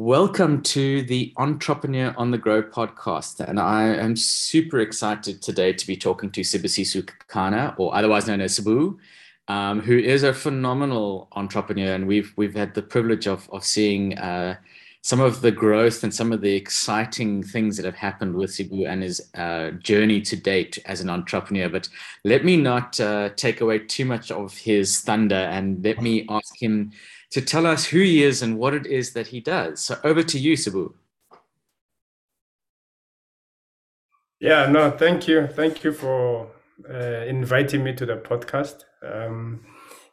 Welcome to the Entrepreneur on the Grow podcast. And I am super excited today to be talking to Sibusiso Kekana, or otherwise known as Sibu, um, who is a phenomenal entrepreneur. And we've, we've had the privilege of, of seeing uh, some of the growth and some of the exciting things that have happened with Sibu and his uh, journey to date as an entrepreneur. But let me not uh, take away too much of his thunder and let me ask him to tell us who he is and what it is that he does. So over to you, Sibu. Yeah, no, thank you. Thank you for uh, inviting me to the podcast. Um,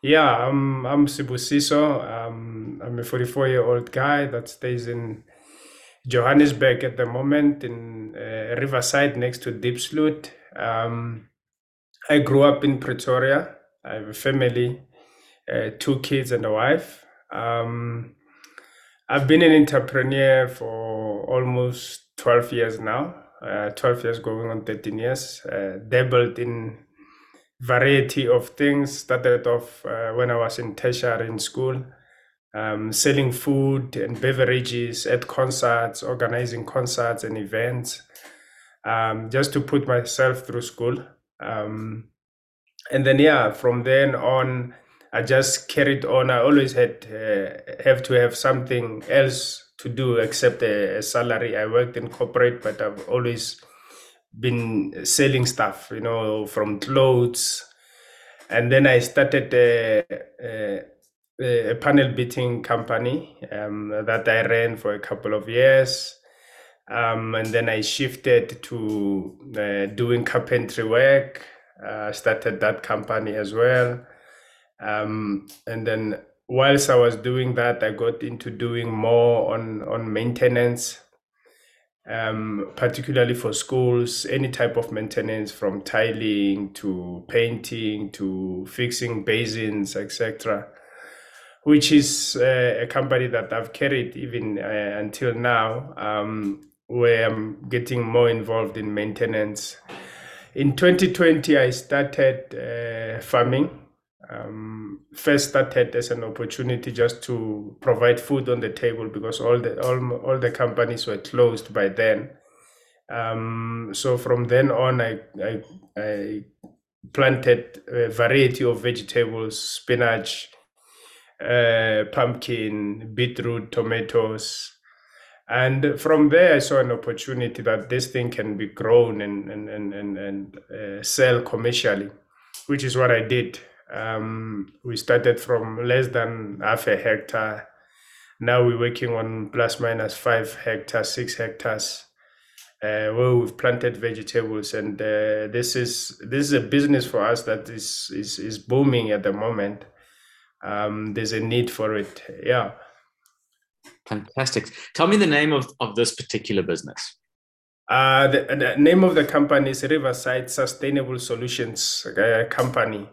yeah, I'm, I'm Sibusiso. Um, I'm a 44 year old guy that stays in Johannesburg at the moment in uh, Riverside next to Diepsloot. Um, I grew up in Pretoria. I have a family, uh, two kids and a wife. Um, I've been an entrepreneur for almost 12 years now, uh, 12 years going on 13 years, uh, dabbled in variety of things. Started off uh, when I was in tertiary in school, um, selling food and beverages at concerts, organizing concerts and events, um, just to put myself through school. Um, and then, yeah, from then on, I just carried on. I always had uh, have to have something else to do except a, a, salary. I worked in corporate, but I've always been selling stuff, you know, from clothes. And then I started a, a, a panel beating company um, that I ran for a couple of years. Um, and then I shifted to uh, doing carpentry work. Uh, started that company as well. Um, and then whilst I was doing that, I got into doing more on, on maintenance, um, particularly for schools, any type of maintenance from tiling to painting to fixing basins, etc. Which is uh, a company that I've carried even uh, until now, um, where I'm getting more involved in maintenance. In 2020, I started uh, farming um, first started as an opportunity just to provide food on the table because all the all, all the companies were closed by then. Um, so from then on, I, I, I planted a variety of vegetables, spinach, uh, pumpkin, beetroot, tomatoes. And from there, I saw an opportunity that this thing can be grown and, and, and, and, and uh, sell commercially, which is what I did. Um, we started from less than half a hectare. Now we're working on plus minus five hectares, six hectares, uh, where we've planted vegetables, and uh, this is this is a business for us that is is, is booming at the moment. Um, there's a need for it. Yeah. Fantastic. Tell me the name of, of this particular business. Uh, the, the name of the company is Riverside Sustainable Solutions uh, Company.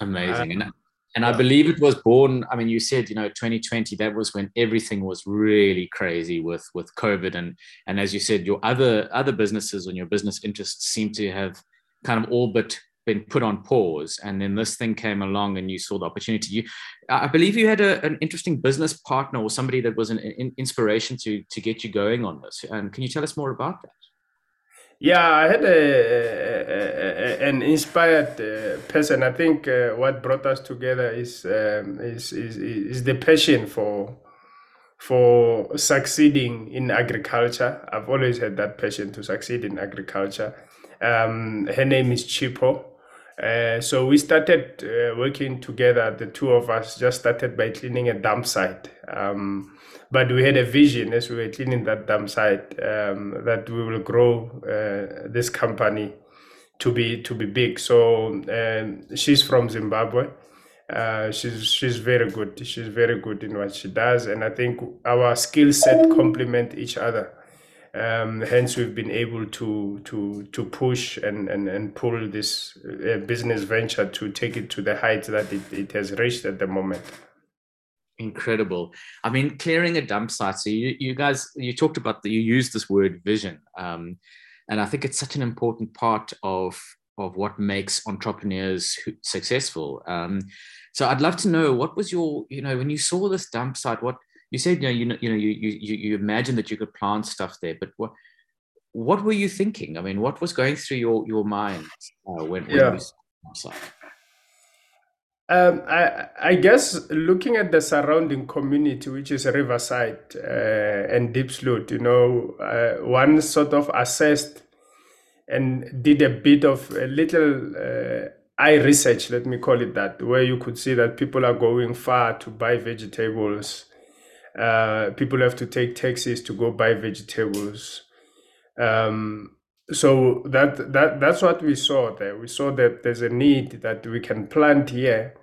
Amazing. Uh, and, and I believe it was born, I mean, you said, you know, 2020, that was when everything was really crazy with, with COVID. And, and as you said, your other, other businesses and your business interests seem to have kind of all but been put on pause. And then this thing came along and you saw the opportunity. You, I believe you had a, an interesting business partner or somebody that was an, an inspiration to, to get you going on this. And can you tell us more about that? Yeah, I had a, a, a an inspired uh, person. I think uh, what brought us together is, um, is, is is the passion for for succeeding in agriculture. I've always had that passion to succeed in agriculture. Um, her name is Chipo. Uh, so we started uh, working together. The two of us just started by cleaning a dump site. Um, but we had a vision as we were cleaning that dump site um, that we will grow uh, this company to be to be big. So um, she's from Zimbabwe. Uh, she's she's very good. She's very good in what she does, and I think our skill set complement each other. Um, hence, we've been able to to to push and and, and pull this uh, business venture to take it to the heights that it, it has reached at the moment. Incredible. I mean clearing a dump site so you, you guys you talked about that you used this word vision um, and i think it's such an important part of of what makes entrepreneurs successful. Um, so i'd love to know what was your you know when you saw this dump site what you said you know you know you know you you you imagine that you could plant stuff there, but what what were you thinking? I mean, what was going through your your mind uh, when, when yeah. you um, I, I guess looking at the surrounding community, which is Riverside uh, and Diepsloot, you know, uh, one sort of assessed and did a bit of a little uh, eye research, let me call it that, where you could see that people are going far to buy vegetables. Uh, people have to take taxis to go buy vegetables. Um, so that that that's what we saw there. We saw that there's a need that we can plant here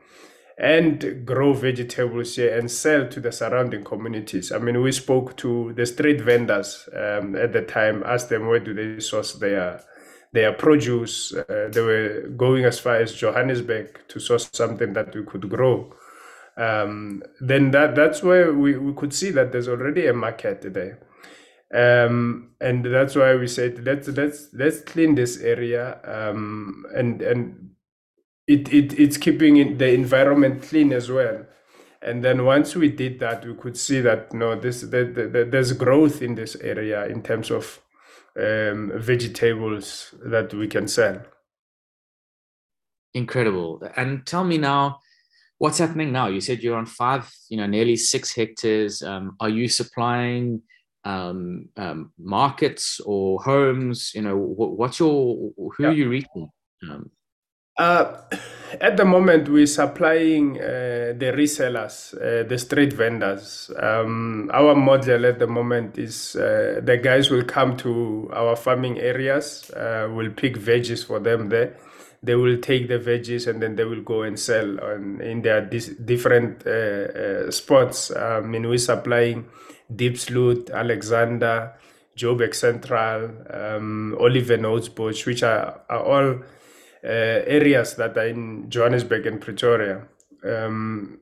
and grow vegetables here and sell to the surrounding communities. I mean, we spoke to the street vendors um, at the time, asked them where do they source their their produce. Uh, they were going as far as Johannesburg to source something that we could grow. Um, then that that's where we, we could see that there's already a market there. Um, and that's why we said let's let's let's clean this area um, and and it, it it's keeping the environment clean as well. And then once we did that, we could see that no, this the, the, the, there's growth in this area in terms of um, vegetables that we can sell. Incredible. And tell me now, what's happening now? You said you're on five, you know, nearly six hectares. Um, are you supplying um, um, markets or homes? You know, what, what's your who yeah. are you reaching? Um, uh, at the moment, we're supplying uh, the resellers, uh, the street vendors. Um, our model at the moment is uh, the guys will come to our farming areas, uh, we'll pick veggies for them there. They will take the veggies and then they will go and sell on, in their dis- different uh, spots. I mean, we're supplying Deep Diepsloot, Alexandra, Joburg Central, um, Olievenhoutbosch, which are, are all uh, areas that are in Johannesburg and Pretoria. Um,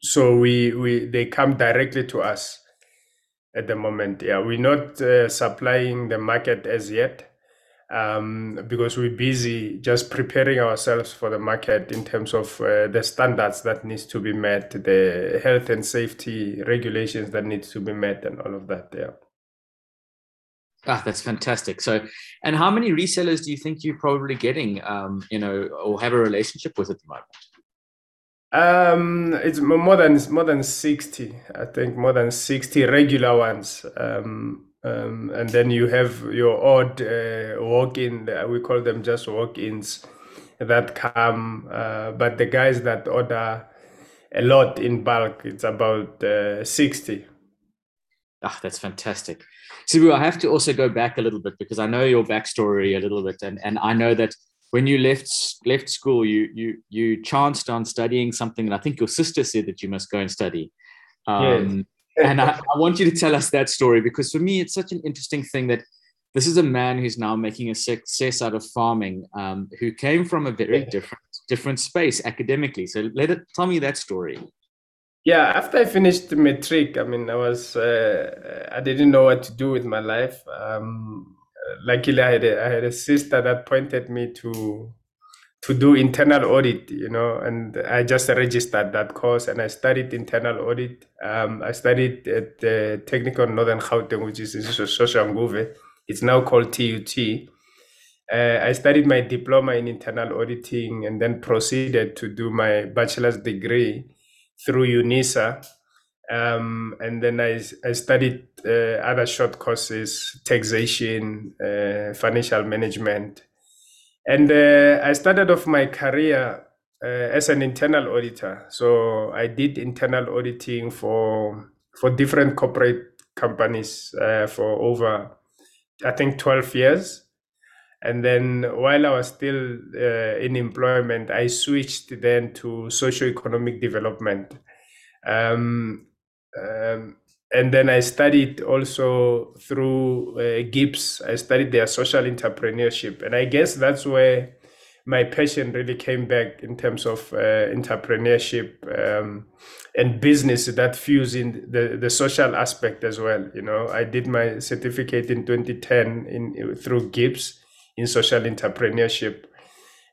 so we we they come directly to us at the moment. Yeah, we're not uh, supplying the market as yet um, because we're busy just preparing ourselves for the market in terms of uh, the standards that needs to be met, the health and safety regulations that needs to be met, and all of that. Yeah. Ah, that's fantastic. So, and how many resellers do you think you're probably getting, um, you know, or have a relationship with at the moment? Um, it's more than more than sixty. I think more than sixty regular ones. Um, um, and then you have your odd uh, walk-in. We call them just walk-ins that come. Uh, but the guys that order a lot in bulk, it's about uh, sixty. Ah, that's fantastic. Sibu, I have to also go back a little bit because I know your backstory a little bit, and, and I know that when you left left school, you you you chanced on studying something, and I think your sister said that you must go and study. Um, yes. And I, I want you to tell us that story because for me, it's such an interesting thing that this is a man who's now making a success out of farming, um, who came from a very different different space academically. So let it tell me that story. Yeah, after I finished matric, I mean, I was uh, I didn't know what to do with my life. Um, luckily, I had a, I had a sister that pointed me to to do internal audit, you know, and I just registered that course and I studied internal audit. Um, I studied at the Technikon Northern Gauteng, which is in Soshanguve. It's now called TUT. Uh, I studied my diploma in internal auditing and then proceeded to do my bachelor's degree through UNISA. Um, and then I, I studied uh, other short courses, taxation, uh, financial management. And uh, I started off my career uh, as an internal auditor. So I did internal auditing for, for different corporate companies uh, for over, I think, 12 years. And then while I was still uh, in employment, I switched then to socio-economic development. Um, um, and then I studied also through uh, GIBS. I studied their social entrepreneurship. And I guess that's where my passion really came back in terms of uh, entrepreneurship um, and business that fuse in the, the social aspect as well. You know, I did my certificate in 2010 in through GIBS in social entrepreneurship.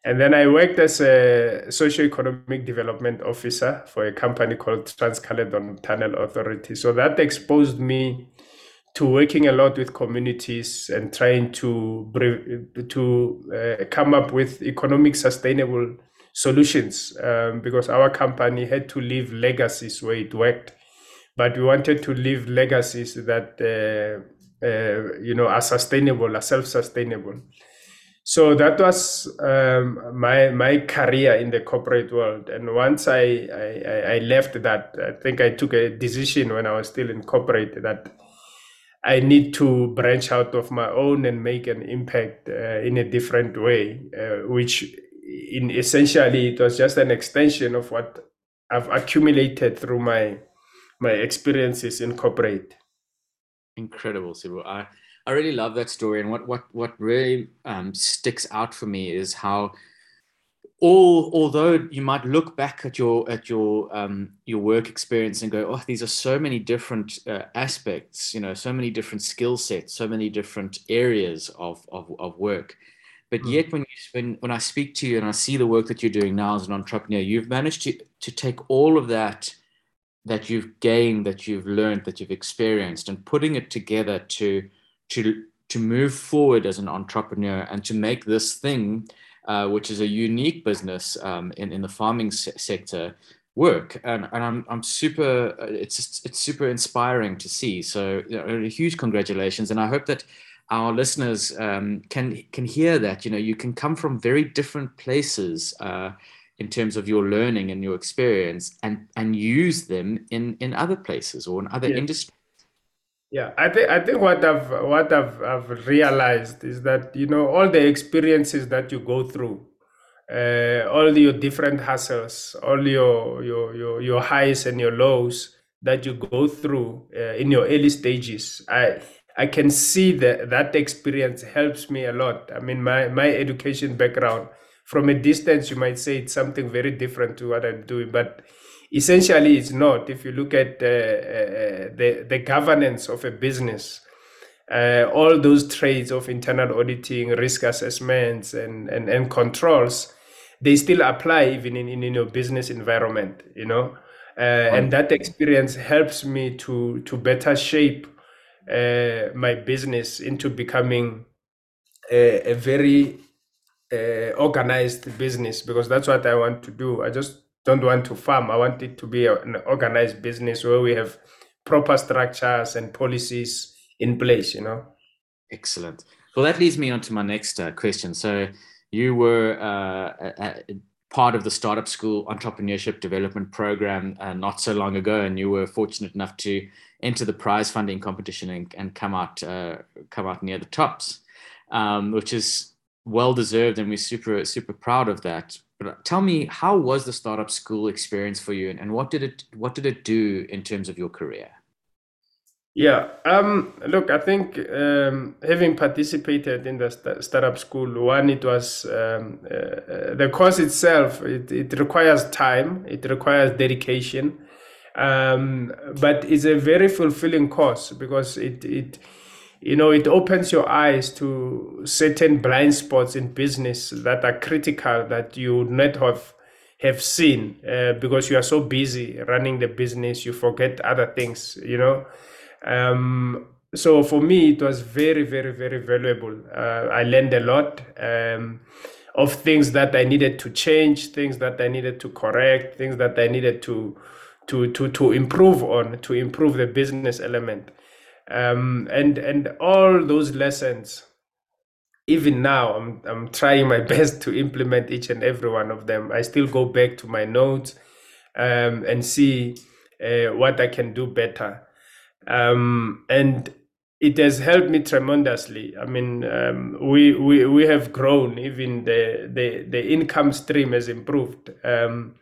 And then I worked as a socio-economic development officer for a company called Trans-Caledon Tunnel Authority. So that exposed me to working a lot with communities and trying to to uh, come up with economic sustainable solutions um, because our company had to leave legacies where it worked but we wanted to leave legacies that uh, uh, you know are sustainable are self-sustainable so that was um, my my career in the corporate world and once I, I i left that i think i took a decision when i was still in corporate that I need to branch out of my own and make an impact uh, in a different way, uh, which in essentially it was just an extension of what I've accumulated through my my experiences in corporate. Incredible, Sibu. I, I really love that story. And what what what really um, sticks out for me is how all although you might look back at your at your um, your work experience and go, oh, these are so many different uh, aspects, you know, so many different skill sets, so many different areas of of, of work. But mm. yet, when you when when I speak to you and I see the work that you're doing now as an entrepreneur, you've managed to to take all of that that you've gained, that you've learned, that you've experienced, and putting it together to to to move forward as an entrepreneur and to make this thing uh, which is a unique business um, in, in the farming se- sector, work. And, and I'm, I'm super, uh, it's, just, it's super inspiring to see. So you know, a huge congratulations. And I hope that our listeners um, can, can hear that, you know, you can come from very different places uh, in terms of your learning and your experience and, and use them in, in other places or in other yeah. industries yeah, I think I think what I've what I've I've realized is that you know all the experiences that you go through, uh, all your different hustles, all your your your your highs and your lows that you go through uh, in your early stages. I I can see that that experience helps me a lot. I mean, my my education background from a distance, you might say it's something very different to what I'm doing, but Essentially, it's not. If you look at uh, uh, the, the governance of a business, uh, all those trades of internal auditing, risk assessments, and, and, and controls, they still apply even in, in, in your business environment, you know? Uh, and that experience helps me to, to better shape uh, my business into becoming a, a very uh, organized business because that's what I want to do. I just don't want to farm. I want it to be an organized business where we have proper structures and policies in place, you know. Excellent. Well, that leads me on to my next uh, question. So, you were uh, a, a part of the Startup School Entrepreneurship Development Program uh, not so long ago, and you were fortunate enough to enter the prize funding competition and, and come out uh, come out near the tops, um, which is well deserved, and we're super super proud of that. But tell me, how was the startup school experience for you, and and what did it what did it do in terms of your career? Yeah, um, look, I think um, having participated in the st- startup school, one, it was um, uh, the course itself. It, it requires time, it requires dedication, um, but it's a very fulfilling course because it it you know it opens your eyes to certain blind spots in business that are critical that you would not have have seen uh, because you are so busy running the business you forget other things you know? Um, so for me it was very very very valuable. Uh, i learned a lot um, of things that i needed to change things that i needed to correct things that i needed to to to to improve on to improve the business element um, and and all those lessons even now I'm, I'm trying my best to implement each and every one of them. I still go back to my notes um, and see uh, what i can do better. Um, and it has helped me tremendously. I mean um, we, we we have grown. Even the the, the income stream has improved um,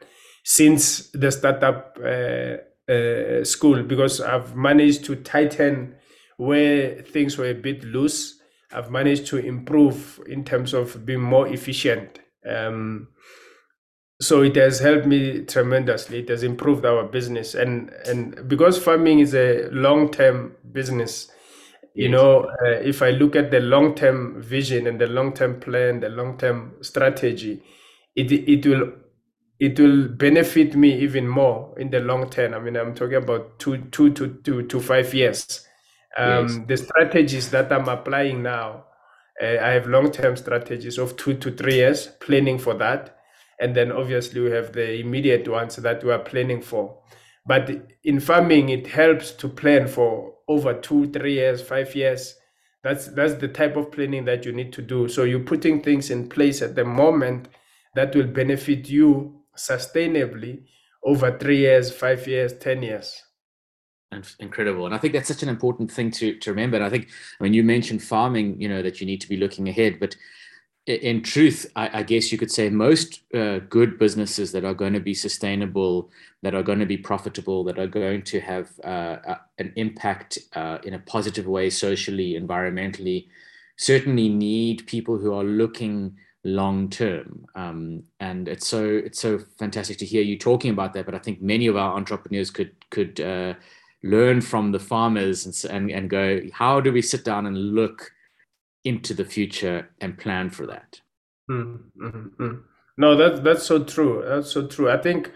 since the startup uh, uh, school because I've managed to tighten where things were a bit loose. I've managed to improve in terms of being more efficient. Um, so it has helped me tremendously. It has improved our business, and and because farming is a long term business, you know, uh, if I look at the long term vision and the long term plan, the long term strategy, it it will it will benefit me even more in the long term. I mean, I'm talking about two two to two to five years. Um, yes. The strategies that I'm applying now, uh, I have long term strategies of two to three years, planning for that, and then obviously we have the immediate ones that we are planning for. But in farming, it helps to plan for over two, three years, five years. That's that's the type of planning that you need to do. So you're putting things in place at the moment that will benefit you sustainably over three years, five years, ten years. Incredible, and I think that's such an important thing to to remember. And I think I mean, you mentioned farming, you know that you need to be looking ahead, but in truth, I, I, guess you could say most uh, good businesses that are going to be sustainable, that are going to be profitable, that are going to have uh, an impact uh, in a positive way, socially, environmentally, certainly need people who are looking long term. Um, and it's so it's so fantastic to hear you talking about that. But I think many of our entrepreneurs could could uh, learn from the farmers and, and and go, how do we sit down and look into the future and plan for that. Mm-hmm. No, that's that's so true. That's so true. I think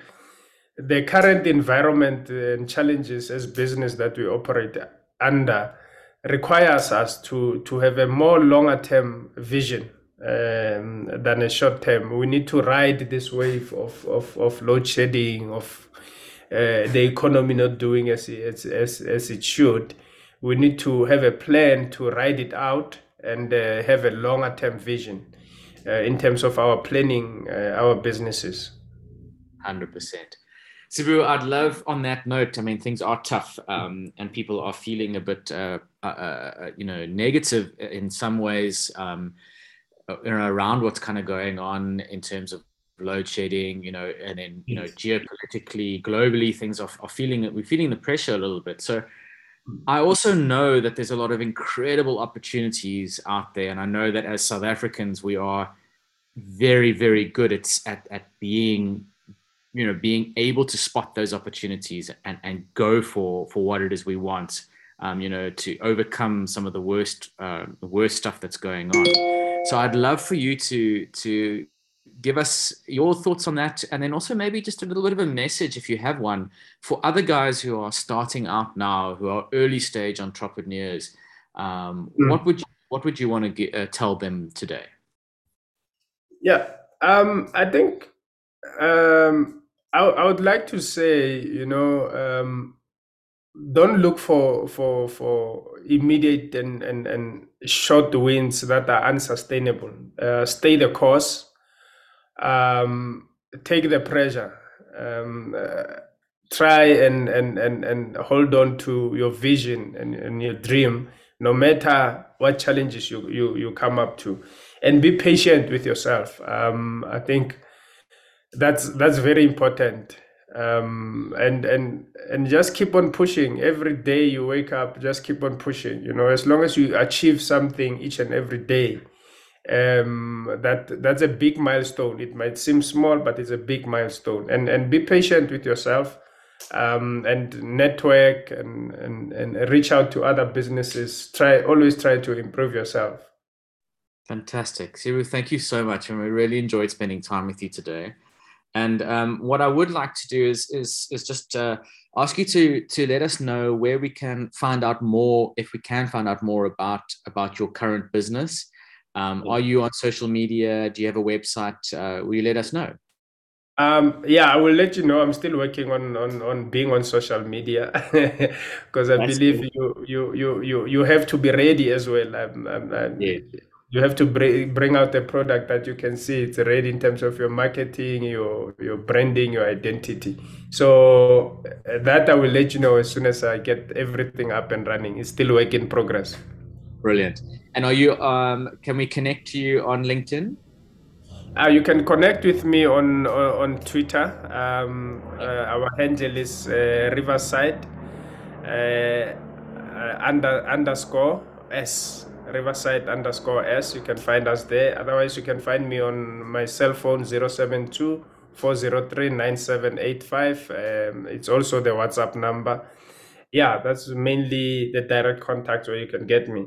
the current environment and challenges as business that we operate under requires us to to have a more longer term vision um, than a short term. We need to ride this wave of of, of load shedding, of uh, the economy not doing as, as as as it should. We need to have a plan to ride it out and uh, have a longer term vision uh, in terms of our planning uh, our businesses. 100%. Sibu, I'd love on that note. I mean, things are tough, um, and people are feeling a bit, uh, uh, uh, you know, negative in some ways, um, you know, around what's kind of going on in terms of load shedding, you know, and then you know, geopolitically, globally, things are, are feeling we're feeling the pressure a little bit. So, I also know that there's a lot of incredible opportunities out there. And I know that as South Africans, we are very, very good at, at, at being, you know, being able to spot those opportunities and, and go for, for what it is we want, um, you know, to overcome some of the worst, uh, the worst stuff that's going on. So I'd love for you to, to give us your thoughts on that and then also maybe just a little bit of a message if you have one for other guys who are starting out now who are early stage entrepreneurs um, mm. what would you what would you want to get, uh, tell them today yeah um, i think um, I, I, would like to say you know um, don't look for for for immediate and and, and short wins that are unsustainable uh, stay the course um, take the pressure. Um, uh, try and, and, and, and hold on to your vision and, and your dream, no matter what challenges you, you, you come up to. And be patient with yourself. Um, I think that's that's very important. Um, and and and just keep on pushing every day you wake up just keep on pushing you know as long as you achieve something each and every day um, that that's a big milestone. It might seem small, but it's a big milestone. And and be patient with yourself, um, and network and, and and reach out to other businesses. Try always try to improve yourself. Fantastic, Sibu. Thank you so much, and we really enjoyed spending time with you today. And um, what I would like to do is is is just uh, ask you to to let us know where we can find out more, if we can find out more about about your current business um, are you on social media? Do you have a website? Uh, will you let us know? Um, yeah, I will let you know. I'm still working on on, on being on social media because I That's believe cool. you, you you you you have to be ready as well. Um, um, um, yeah. You have to bring bring out a product that you can see it's ready in terms of your marketing, your your branding, your identity. So uh, that I will let you know as soon as I get everything up and running. It's still work in progress. Brilliant. And are you? Um, can we connect to you on LinkedIn? Uh, you can connect with me on uh, on Twitter. Um, uh, our handle is uh, Riverside uh, uh, under underscore S Riverside underscore S. You can find us there. Otherwise, you can find me on my cell phone 072 403 9785. Um, it's also the WhatsApp number. yeah, that's mainly the direct contact where you can get me.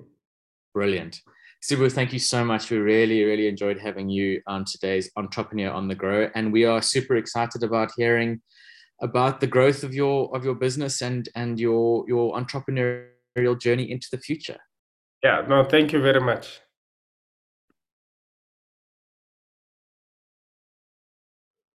Brilliant. Sibu, thank you so much. We really, really enjoyed having you on today's Entrepreneur on the Grow. And we are super excited about hearing about the growth of your of your business and and your your entrepreneurial journey into the future. Yeah, no, thank you very much.